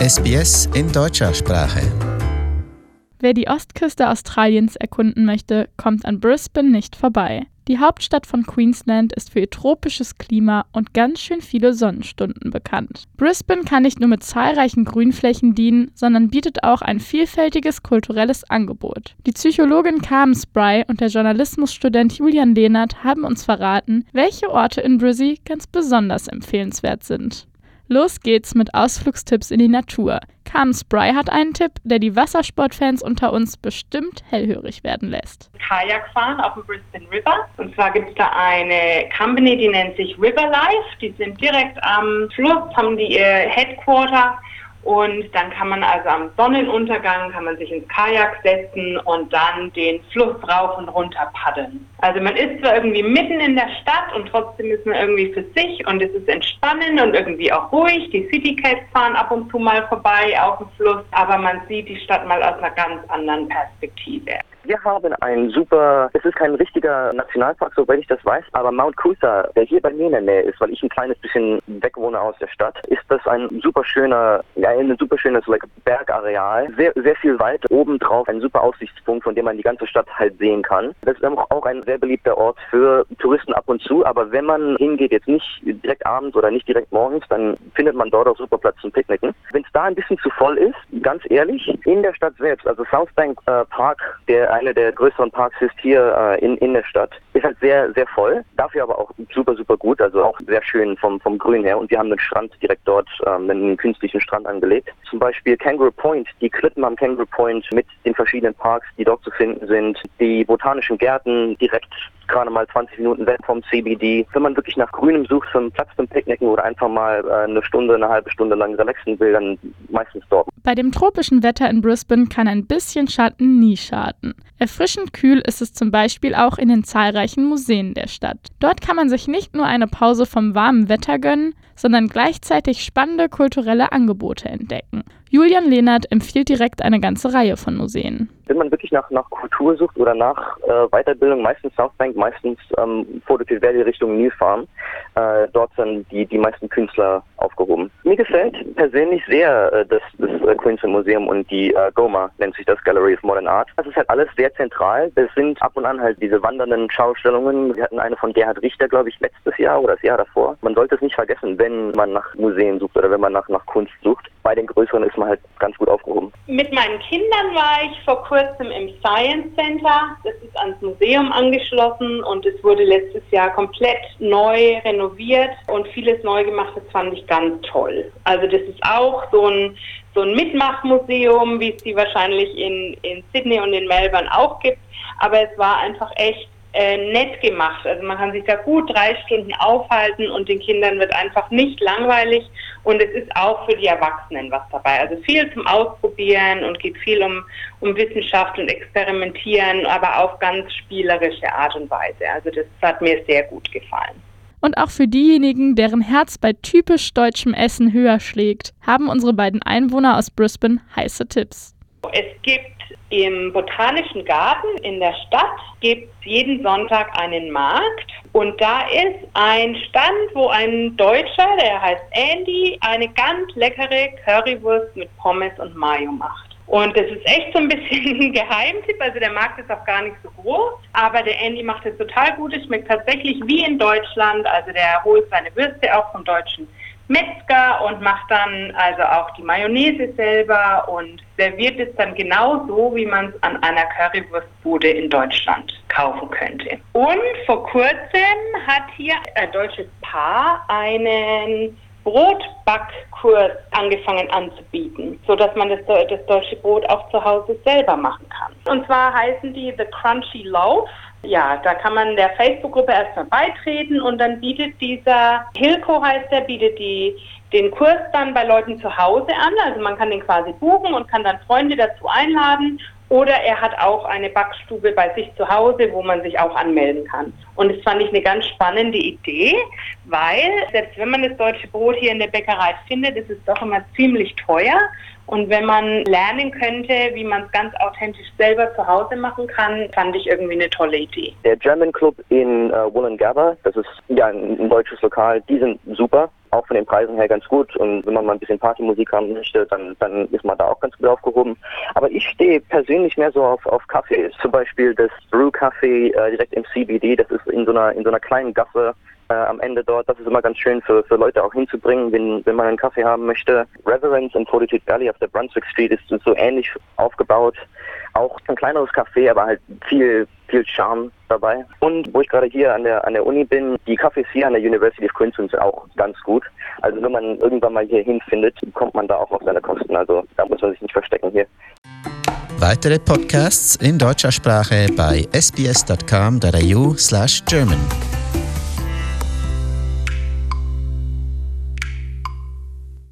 SBS in deutscher Sprache. Wer die Ostküste Australiens erkunden möchte, kommt an Brisbane nicht vorbei. Die Hauptstadt von Queensland ist für ihr tropisches Klima und ganz schön viele Sonnenstunden bekannt. Brisbane kann nicht nur mit zahlreichen Grünflächen dienen, sondern bietet auch ein vielfältiges kulturelles Angebot. Die Psychologin Carmen Spry und der Journalismusstudent Julian Lehnert haben uns verraten, welche Orte in Brizzy ganz besonders empfehlenswert sind. Los geht's mit Ausflugstipps in die Natur. Carmen Spry hat einen Tipp, der die Wassersportfans unter uns bestimmt hellhörig werden lässt. Kajak fahren auf dem Brisbane River. Und zwar gibt es da eine Company, die nennt sich River Life. Die sind direkt am Fluss, haben die ihr Headquarter und dann kann man also am Sonnenuntergang, kann man sich ins Kajak setzen und dann den Fluss rauf und runter paddeln. Also man ist zwar irgendwie mitten in der Stadt und trotzdem ist man irgendwie für sich und es ist entspannend und irgendwie auch ruhig. Die Citycats fahren ab und zu mal vorbei auf dem Fluss, aber man sieht die Stadt mal aus einer ganz anderen Perspektive. Wir haben ein super, es ist kein richtiger Nationalpark, soweit ich das weiß, aber Mount Kusa, der hier bei mir in der Nähe ist, weil ich ein kleines bisschen weg wohne aus der Stadt, ist das ein super schöner, ja, ein super schönes like, Bergareal. Sehr, sehr viel Wald obendrauf, ein super Aussichtspunkt, von dem man die ganze Stadt halt sehen kann. Das ist auch ein sehr beliebter Ort für Touristen ab und zu, aber wenn man hingeht, jetzt nicht direkt abends oder nicht direkt morgens, dann findet man dort auch super Platz zum Picknicken. Wenn es da ein bisschen zu voll ist, ganz ehrlich, in der Stadt selbst, also Southbank äh, Park, der einer der größeren Parks ist hier äh, in, in der Stadt. Ist halt sehr, sehr voll, dafür aber auch super, super gut, also auch sehr schön vom, vom Grün her. Und wir haben einen Strand direkt dort, ähm, einen künstlichen Strand angelegt. Zum Beispiel Kangaroo Point, die Klippen am Kangaroo Point mit den verschiedenen Parks, die dort zu finden sind, die botanischen Gärten direkt gerade mal 20 Minuten weg vom CBD. Wenn man wirklich nach Grünem sucht, für einen Platz zum Picknicken oder einfach mal äh, eine Stunde, eine halbe Stunde lang relaxen will, dann meistens dort. Bei dem tropischen Wetter in Brisbane kann ein bisschen Schatten nie schaden. Erfrischend kühl ist es zum Beispiel auch in den zahlreichen Museen der Stadt. Dort kann man sich nicht nur eine Pause vom warmen Wetter gönnen, sondern gleichzeitig spannende kulturelle Angebote entdecken. Julian Lehnert empfiehlt direkt eine ganze Reihe von Museen. Wenn man wirklich nach, nach Kultur sucht oder nach äh, Weiterbildung, meistens Southbank, meistens ähm, Fort Valley Richtung Nilfarm, äh, dort sind die, die meisten Künstler aufgehoben. Mir gefällt persönlich sehr äh, das, das äh, Queensland Museum und die äh, GOMA, nennt sich das Gallery of Modern Art. Das ist halt alles sehr zentral. Es sind ab und an halt diese wandernden Schaustellungen. Wir hatten eine von Gerhard Richter, glaube ich, letztes Jahr oder das Jahr davor. Man sollte es nicht vergessen, wenn man nach Museen sucht oder wenn man nach, nach Kunst sucht. Bei den größeren ist man halt ganz gut aufgehoben. Mit meinen Kindern war ich vor kurzem im Science Center. Das ist ans Museum angeschlossen und es wurde letztes Jahr komplett neu renoviert und vieles neu gemacht. Das fand ich ganz toll. Also das ist auch so ein so ein Mitmachmuseum, wie es die wahrscheinlich in, in Sydney und in Melbourne auch gibt. Aber es war einfach echt äh, nett gemacht. Also man kann sich da gut drei Stunden aufhalten und den Kindern wird einfach nicht langweilig und es ist auch für die Erwachsenen was dabei. Also viel zum Ausprobieren und geht viel um, um Wissenschaft und Experimentieren, aber auf ganz spielerische Art und Weise. Also das hat mir sehr gut gefallen. Und auch für diejenigen, deren Herz bei typisch deutschem Essen höher schlägt, haben unsere beiden Einwohner aus Brisbane heiße Tipps. Es gibt im Botanischen Garten in der Stadt gibt jeden Sonntag einen Markt und da ist ein Stand, wo ein Deutscher, der heißt Andy, eine ganz leckere Currywurst mit Pommes und Mayo macht. Und das ist echt so ein bisschen ein Geheimtipp. Also der Markt ist auch gar nicht so groß, aber der Andy macht es total gut. Es schmeckt tatsächlich wie in Deutschland. Also der holt seine Würste auch vom deutschen Metzger und macht dann also auch die Mayonnaise selber und serviert es dann genauso, wie man es an einer Currywurstbude in Deutschland kaufen könnte. Und vor kurzem hat hier ein deutsches Paar einen Brotbackkurs angefangen anzubieten, sodass man das, das deutsche Brot auch zu Hause selber machen kann. Und zwar heißen die The Crunchy Loaf ja, da kann man der Facebook-Gruppe erstmal beitreten und dann bietet dieser, Hilko heißt der, bietet die, den Kurs dann bei Leuten zu Hause an. Also man kann den quasi buchen und kann dann Freunde dazu einladen. Oder er hat auch eine Backstube bei sich zu Hause, wo man sich auch anmelden kann. Und das fand ich eine ganz spannende Idee, weil selbst wenn man das deutsche Brot hier in der Bäckerei findet, ist es doch immer ziemlich teuer. Und wenn man lernen könnte, wie man es ganz authentisch selber zu Hause machen kann, fand ich irgendwie eine tolle Idee. Der German Club in äh, Wollongabba, das ist ja ein, ein deutsches Lokal, die sind super. Auch von den Preisen her ganz gut. Und wenn man mal ein bisschen Partymusik haben möchte, dann, dann ist man da auch ganz gut aufgehoben. Aber ich stehe persönlich mehr so auf, auf Kaffee. Zum Beispiel das Brew Café äh, direkt im CBD. Das ist in so einer, in so einer kleinen Gasse äh, am Ende dort. Das ist immer ganz schön für, für Leute auch hinzubringen, wenn, wenn man einen Kaffee haben möchte. Reverence in Fortitude Valley auf der Brunswick Street ist so ähnlich aufgebaut. Auch ein kleineres Café, aber halt viel, viel Charme dabei. Und wo ich gerade hier an der, an der Uni bin, die Cafés hier an der University of Queensland sind auch ganz gut. Also wenn man irgendwann mal hier hinfindet, kommt man da auch auf seine Kosten. Also da muss man sich nicht verstecken hier. Weitere Podcasts in deutscher Sprache bei sbs.com.au slash German.